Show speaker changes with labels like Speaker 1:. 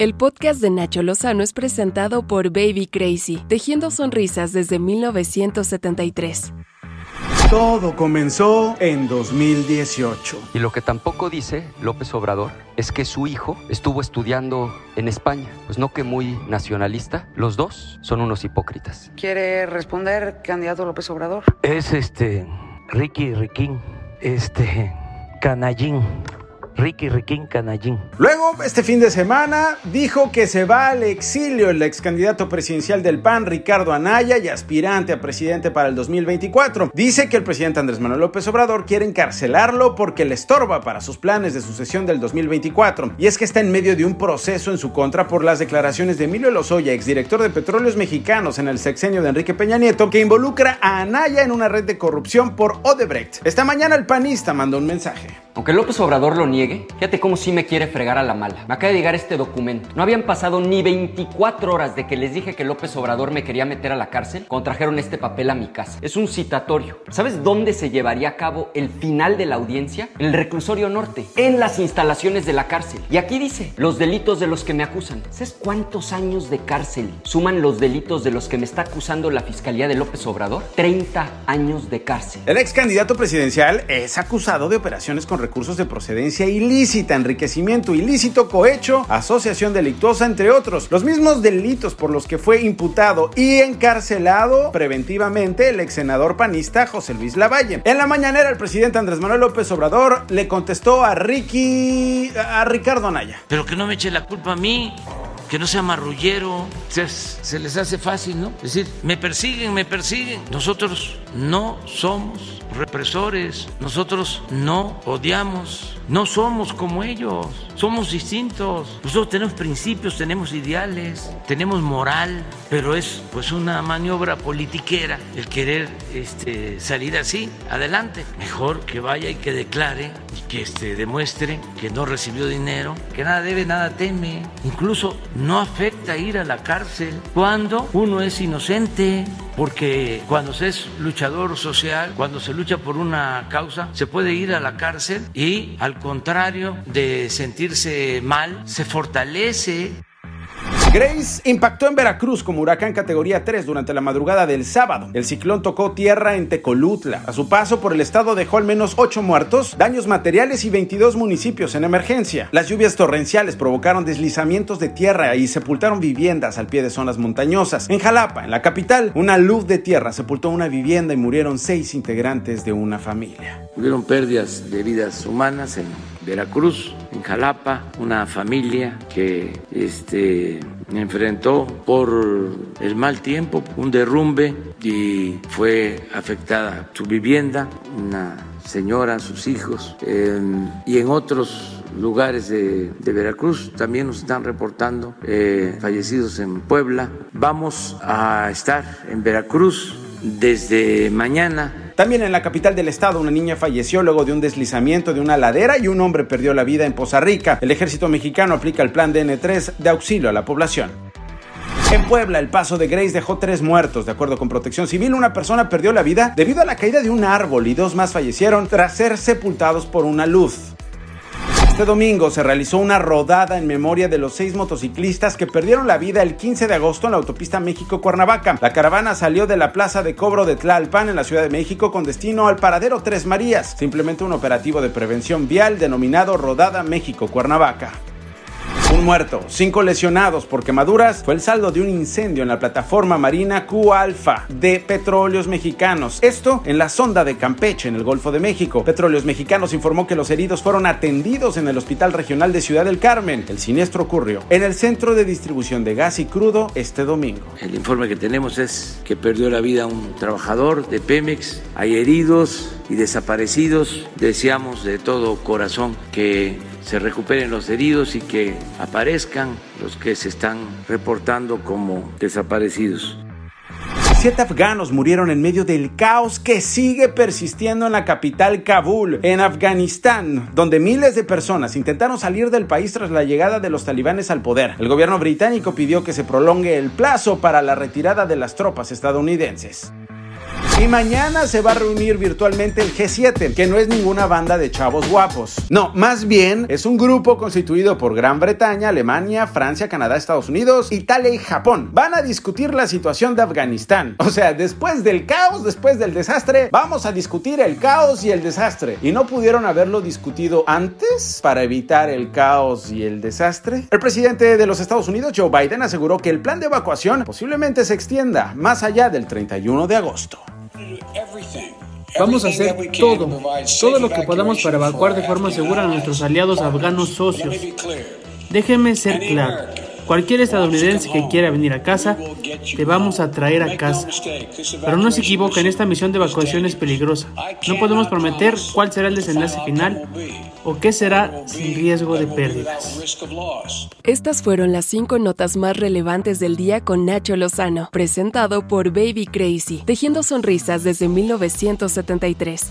Speaker 1: El podcast de Nacho Lozano es presentado por Baby Crazy, tejiendo sonrisas desde 1973.
Speaker 2: Todo comenzó en 2018.
Speaker 3: Y lo que tampoco dice López Obrador es que su hijo estuvo estudiando en España. Pues no que muy nacionalista. Los dos son unos hipócritas.
Speaker 4: ¿Quiere responder, candidato López Obrador?
Speaker 5: Es este Ricky Riquín, este Canallín. Ricky Riquín Canallín.
Speaker 2: Luego, este fin de semana, dijo que se va al exilio el ex candidato presidencial del PAN, Ricardo Anaya, y aspirante a presidente para el 2024. Dice que el presidente Andrés Manuel López Obrador quiere encarcelarlo porque le estorba para sus planes de sucesión del 2024. Y es que está en medio de un proceso en su contra por las declaraciones de Emilio Lozoya, exdirector de Petróleos Mexicanos en el sexenio de Enrique Peña Nieto, que involucra a Anaya en una red de corrupción por Odebrecht. Esta mañana el panista mandó un mensaje.
Speaker 3: Aunque López Obrador lo niegue, fíjate cómo sí me quiere fregar a la mala. Me acaba de llegar este documento. No habían pasado ni 24 horas de que les dije que López Obrador me quería meter a la cárcel, contrajeron este papel a mi casa. Es un citatorio. ¿Sabes dónde se llevaría a cabo el final de la audiencia? En el reclusorio norte, en las instalaciones de la cárcel. Y aquí dice, los delitos de los que me acusan. ¿Sabes cuántos años de cárcel suman los delitos de los que me está acusando la Fiscalía de López Obrador? 30 años de cárcel.
Speaker 2: El ex candidato presidencial es acusado de operaciones con recursos de procedencia ilícita, enriquecimiento ilícito, cohecho, asociación delictuosa, entre otros. Los mismos delitos por los que fue imputado y encarcelado preventivamente el ex senador panista José Luis Lavalle. En la mañanera, el presidente Andrés Manuel López Obrador le contestó a Ricky, a Ricardo Anaya.
Speaker 6: Pero que no me eche la culpa a mí que no sea marrullero, se, se, les hace fácil, ¿no? Es decir, me persiguen, me persiguen. Nosotros no somos represores, nosotros no odiamos, no somos como ellos, somos distintos. Nosotros tenemos principios, tenemos ideales, tenemos moral, pero es pues una maniobra politiquera el querer este, salir así. Adelante, mejor que vaya y que declare y que este, demuestre que no recibió dinero, que nada debe, nada teme. Incluso no afecta ir a la cárcel cuando uno es inocente, porque cuando se es luchador social, cuando se lucha por una causa, se puede ir a la cárcel y al contrario de sentirse mal, se fortalece
Speaker 2: Grace impactó en Veracruz como huracán categoría 3 durante la madrugada del sábado. El ciclón tocó tierra en Tecolutla. A su paso por el estado dejó al menos 8 muertos, daños materiales y 22 municipios en emergencia. Las lluvias torrenciales provocaron deslizamientos de tierra y sepultaron viviendas al pie de zonas montañosas. En Jalapa, en la capital, una luz de tierra sepultó una vivienda y murieron seis integrantes de una familia.
Speaker 6: Hubieron pérdidas de vidas humanas en Veracruz, en Jalapa, una familia que este, enfrentó por el mal tiempo un derrumbe y fue afectada su vivienda, una señora, sus hijos, eh, y en otros lugares de, de, Veracruz también nos están reportando eh, fallecidos en Puebla. Vamos a estar en Veracruz desde mañana
Speaker 2: también en la capital del estado, una niña falleció luego de un deslizamiento de una ladera y un hombre perdió la vida en Poza Rica. El ejército mexicano aplica el plan DN3 de auxilio a la población. En Puebla, el paso de Grace dejó tres muertos. De acuerdo con Protección Civil, una persona perdió la vida debido a la caída de un árbol y dos más fallecieron tras ser sepultados por una luz. Este domingo se realizó una rodada en memoria de los seis motociclistas que perdieron la vida el 15 de agosto en la autopista México-Cuernavaca. La caravana salió de la plaza de cobro de Tlalpan en la Ciudad de México con destino al paradero Tres Marías, simplemente un operativo de prevención vial denominado Rodada México-Cuernavaca. Un muerto, cinco lesionados por quemaduras fue el saldo de un incendio en la plataforma marina Q-Alfa de Petróleos Mexicanos. Esto en la sonda de Campeche, en el Golfo de México. Petróleos Mexicanos informó que los heridos fueron atendidos en el Hospital Regional de Ciudad del Carmen. El siniestro ocurrió en el centro de distribución de gas y crudo este domingo.
Speaker 6: El informe que tenemos es que perdió la vida un trabajador de Pemex. Hay heridos y desaparecidos. Deseamos de todo corazón que se recuperen los heridos y que aparezcan los que se están reportando como desaparecidos.
Speaker 2: Siete afganos murieron en medio del caos que sigue persistiendo en la capital Kabul, en Afganistán, donde miles de personas intentaron salir del país tras la llegada de los talibanes al poder. El gobierno británico pidió que se prolongue el plazo para la retirada de las tropas estadounidenses. Y mañana se va a reunir virtualmente el G7, que no es ninguna banda de chavos guapos. No, más bien es un grupo constituido por Gran Bretaña, Alemania, Francia, Canadá, Estados Unidos, Italia y Japón. Van a discutir la situación de Afganistán. O sea, después del caos, después del desastre, vamos a discutir el caos y el desastre. ¿Y no pudieron haberlo discutido antes para evitar el caos y el desastre? El presidente de los Estados Unidos, Joe Biden, aseguró que el plan de evacuación posiblemente se extienda más allá del 31 de agosto.
Speaker 7: Vamos a hacer todo, todo lo que podamos para evacuar de forma segura a nuestros aliados afganos socios. Déjeme ser claro. Cualquier estadounidense que quiera venir a casa, te vamos a traer a casa. Pero no se equivoquen, esta misión de evacuación es peligrosa. No podemos prometer cuál será el desenlace final o qué será sin riesgo de pérdidas.
Speaker 1: Estas fueron las cinco notas más relevantes del día con Nacho Lozano, presentado por Baby Crazy, tejiendo sonrisas desde 1973.